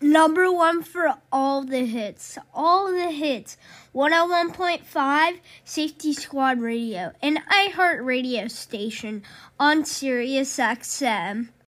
number one for all the hits. All the hits. 101.5 Safety Squad Radio, an iHeart radio station on Sirius XM.